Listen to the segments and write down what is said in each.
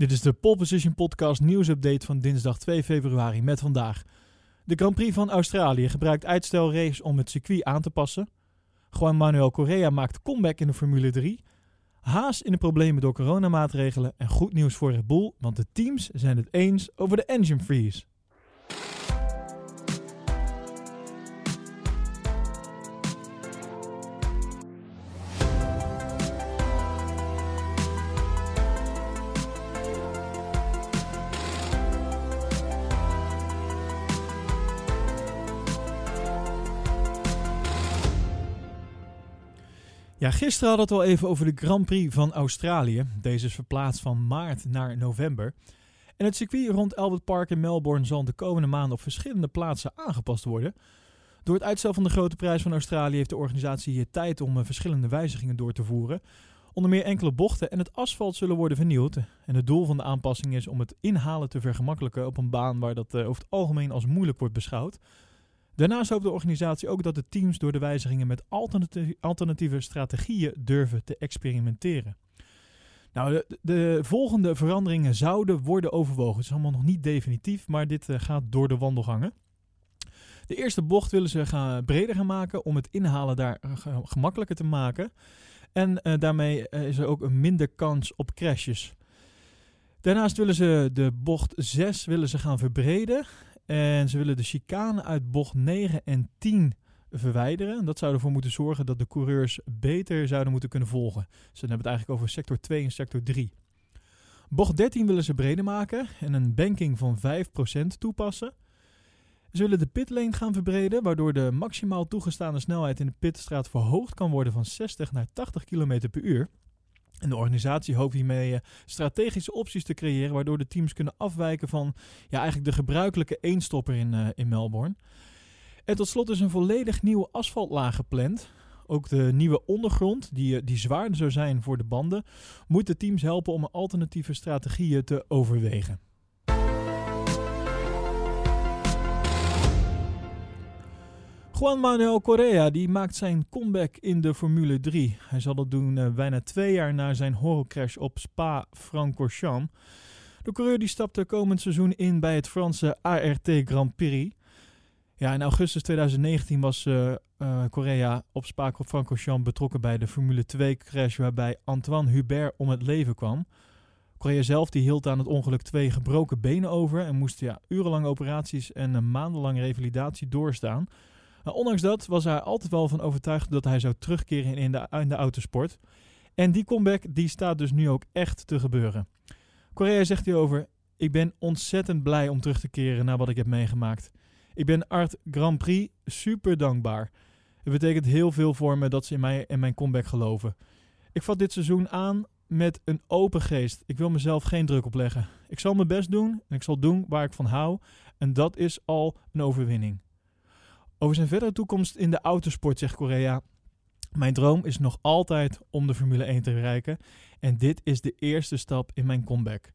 Dit is de Pole Position Podcast nieuwsupdate van dinsdag 2 februari met vandaag. De Grand Prix van Australië gebruikt uitstelrace om het circuit aan te passen. Juan Manuel Correa maakt comeback in de Formule 3. Haas in de problemen door coronamaatregelen. En goed nieuws voor Red Bull, want de teams zijn het eens over de engine freeze. Ja, gisteren hadden we het al even over de Grand Prix van Australië. Deze is verplaatst van maart naar november. En het circuit rond Albert Park in Melbourne zal de komende maanden op verschillende plaatsen aangepast worden. Door het uitstel van de grote prijs van Australië heeft de organisatie hier tijd om eh, verschillende wijzigingen door te voeren. Onder meer enkele bochten en het asfalt zullen worden vernieuwd. En het doel van de aanpassing is om het inhalen te vergemakkelijken op een baan waar dat eh, over het algemeen als moeilijk wordt beschouwd. Daarnaast hoopt de organisatie ook dat de teams door de wijzigingen met alternatieve strategieën durven te experimenteren. Nou, de, de, volgende veranderingen zouden worden overwogen. Het is allemaal nog niet definitief, maar dit uh, gaat door de wandelgangen. De eerste bocht willen ze gaan breder gaan maken om het inhalen daar uh, gemakkelijker te maken. En uh, daarmee is er ook een minder kans op crashes. Daarnaast willen ze de bocht 6 willen ze gaan verbreden. En ze willen de chicane uit bocht 9 en 10 verwijderen. Dat zou ervoor moeten zorgen dat de coureurs beter zouden moeten kunnen volgen. Ze hebben het eigenlijk over sector 2 en sector 3. Bocht 13 willen ze breder maken en een banking van 5% toepassen. Ze willen de pitlane gaan verbreden, waardoor de maximaal toegestane snelheid in de pitstraat verhoogd kan worden van 60 naar 80 km per uur. En de organisatie hoopt hiermee eh, strategische opties te creëren, waardoor de teams kunnen afwijken van ja, eigenlijk de gebruikelijke eenstopper in, uh, in Melbourne. En tot slot is een volledig nieuwe asfaltlaag gepland. Ook de nieuwe ondergrond, die, eh, die zwaarder zou zijn voor de banden, moet de teams helpen om alternatieve strategieën te overwegen. Juan Manuel Correa die maakt zijn comeback in de Formule 3. Hij zal dat doen uh, bijna twee jaar na zijn horrorcrash op Spa-Francorchamps. De coureur die stapte komend seizoen in bij het Franse ART Grand Prix. Ja, in augustus 2019 was uh, uh, Correa op Spa-Francorchamps betrokken bij de Formule 2 crash waarbij Antoine Hubert om het leven kwam. Correa zelf die hield aan het ongeluk twee gebroken benen over en moest ja, urenlang operaties en een maandenlang revalidatie doorstaan. Ondanks dat was hij altijd wel van overtuigd dat hij zou terugkeren in de, in de autosport. En die comeback die staat dus nu ook echt te gebeuren. Correa zegt hierover: Ik ben ontzettend blij om terug te keren naar wat ik heb meegemaakt. Ik ben Art Grand Prix super dankbaar. Het betekent heel veel voor me dat ze in mij en mijn comeback geloven. Ik vat dit seizoen aan met een open geest. Ik wil mezelf geen druk opleggen. Ik zal mijn best doen en ik zal doen waar ik van hou. En dat is al een overwinning. Over zijn verdere toekomst in de autosport zegt Korea. Mijn droom is nog altijd om de Formule 1 te bereiken. En dit is de eerste stap in mijn comeback.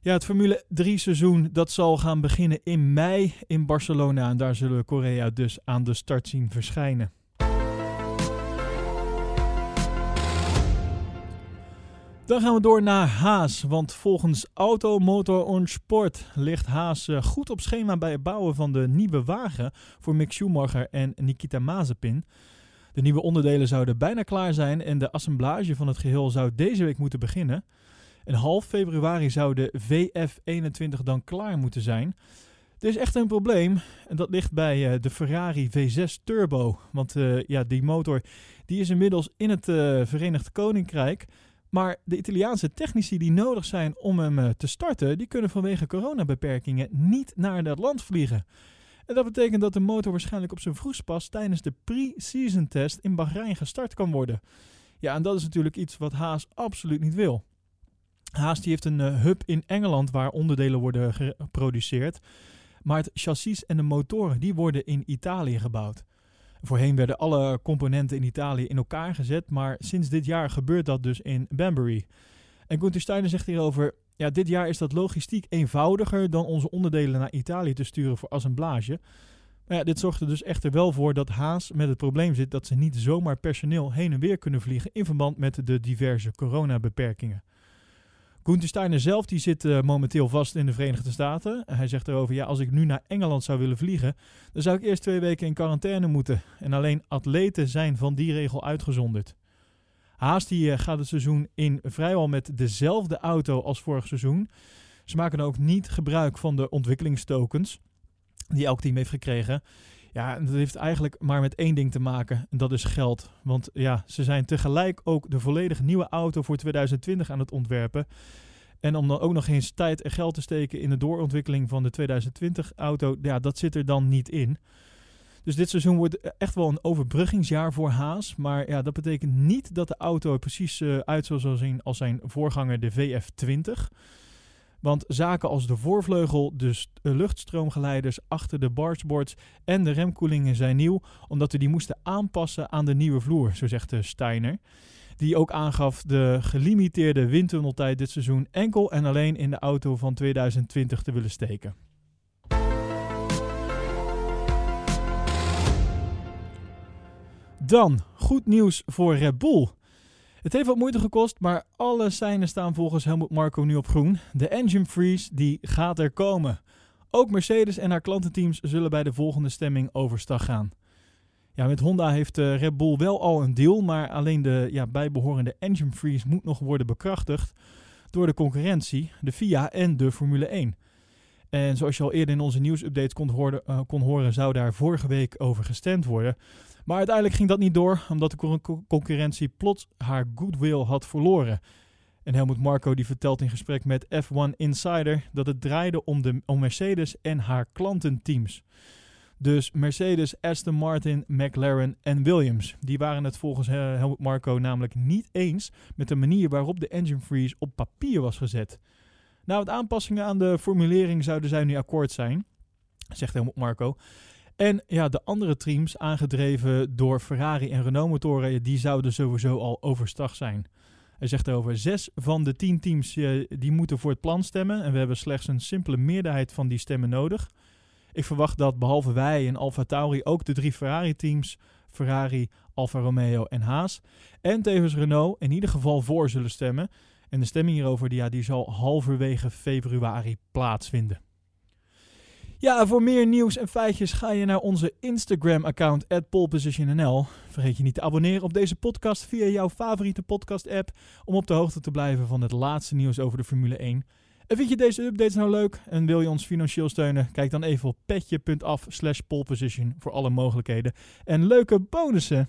Ja, het Formule 3 seizoen dat zal gaan beginnen in mei in Barcelona. En daar zullen we Korea dus aan de start zien verschijnen. Dan gaan we door naar Haas, want volgens Auto, Motor en Sport ligt Haas eh, goed op schema bij het bouwen van de nieuwe wagen voor Mick Schumacher en Nikita Mazepin. De nieuwe onderdelen zouden bijna klaar zijn en de assemblage van het geheel zou deze week moeten beginnen. En half februari zou de VF21 dan klaar moeten zijn. Er is echt een probleem en dat ligt bij uh, de Ferrari V6 Turbo. Want uh, ja, die motor die is inmiddels in het Verenigd Koninkrijk. Maar de Italiaanse technici die nodig zijn om hem uh, te starten, die kunnen vanwege coronabeperkingen niet naar dat land vliegen. En dat betekent dat de motor waarschijnlijk op zijn vroegst pas tijdens de pre-season test in Bahrein gestart kan worden. Ja, en dat is natuurlijk iets wat Haas absoluut niet wil. Haas die heeft een uh, hub in Engeland waar onderdelen worden geproduceerd. Maar het chassis en de motoren die worden in Italië gebouwd. Voorheen werden alle componenten in Italië in elkaar gezet, maar sinds dit jaar gebeurt dat dus in Banbury. En Gunther Steiner zegt hierover: ja, dit jaar is dat logistiek eenvoudiger dan onze onderdelen naar Italië te sturen voor assemblage. Maar ja, dit zorgt er dus echter wel voor dat Haas met het probleem zit dat ze niet zomaar personeel heen en weer kunnen vliegen in verband met de diverse coronabeperkingen. Gunther Steiner zelf die zit uh, momenteel vast in de Verenigde Staten. Hij zegt erover, ja, als ik nu naar Engeland zou willen vliegen, dan zou ik eerst twee weken in quarantaine moeten. En alleen atleten zijn van die regel uitgezonderd. Haas die, uh, gaat het seizoen in vrijwel met dezelfde auto als vorig seizoen. Ze maken ook niet gebruik van de ontwikkelingstokens die elk team heeft gekregen. Ja, dat heeft eigenlijk maar met één ding te maken. En dat is geld. Want ja, ze zijn tegelijk ook de volledig nieuwe auto voor 2020 aan het ontwerpen. En om dan ook nog eens tijd en geld te steken in de doorontwikkeling van de 2020 auto, ja, dat zit er dan niet in. Dus dit seizoen wordt echt wel een overbruggingsjaar voor Haas. Maar ja, dat betekent niet dat de auto precies uh, uit zal zien als zijn voorganger de VF20. Want zaken als de voorvleugel, de luchtstroomgeleiders achter de bargeboards en de remkoelingen zijn nieuw, omdat we die moesten aanpassen aan de nieuwe vloer, zo zegt de Steiner. Die ook aangaf de gelimiteerde windtunneltijd dit seizoen enkel en alleen in de auto van 2020 te willen steken. Dan goed nieuws voor Red Bull. Het heeft wat moeite gekost, maar alle seinen staan volgens Helmut Marco nu op groen. De engine freeze die gaat er komen. Ook Mercedes en haar klantenteams zullen bij de volgende stemming overstag gaan. Ja, met Honda heeft uh, Red Bull wel al een deal, maar alleen de ja, bijbehorende engine freeze moet nog worden bekrachtigd door de concurrentie, de FIA en de Formule 1. En zoals je al eerder in onze nieuwsupdate kon, uh, kon horen, zou daar vorige week over gestemd worden. Maar uiteindelijk ging dat niet door, omdat de concurrentie plots haar goodwill had verloren. En Helmut Marco die vertelt in gesprek met F1 Insider dat het draaide om, de, om Mercedes en haar klantenteams. Dus Mercedes, Aston Martin, McLaren en Williams. Die waren het volgens Helmut Marco namelijk niet eens met de manier waarop de engine freeze op papier was gezet. Nou, met aanpassingen aan de formulering zouden zij nu akkoord zijn, zegt Helmut Marco. En ja, de andere teams, aangedreven door Ferrari en Renault motoren, die zouden sowieso al overstag zijn. Hij zegt erover, zes van de tien teams eh, die moeten voor het plan stemmen. En we hebben slechts een simpele meerderheid van die stemmen nodig. Ik verwacht dat behalve wij en Alfa Tauri ook de drie Ferrari-teams, Ferrari, Alfa Romeo en Haas, en tevens Renault in ieder geval voor zullen stemmen. En de stemming hierover die, ja, die zal halverwege februari plaatsvinden. Ja, voor meer nieuws en feitjes ga je naar onze Instagram-account @polepositionnl. Vergeet je niet te abonneren op deze podcast via jouw favoriete podcast-app om op de hoogte te blijven van het laatste nieuws over de Formule 1. En vind je deze updates nou leuk en wil je ons financieel steunen? Kijk dan even op petje.af slash poleposition voor alle mogelijkheden en leuke bonussen.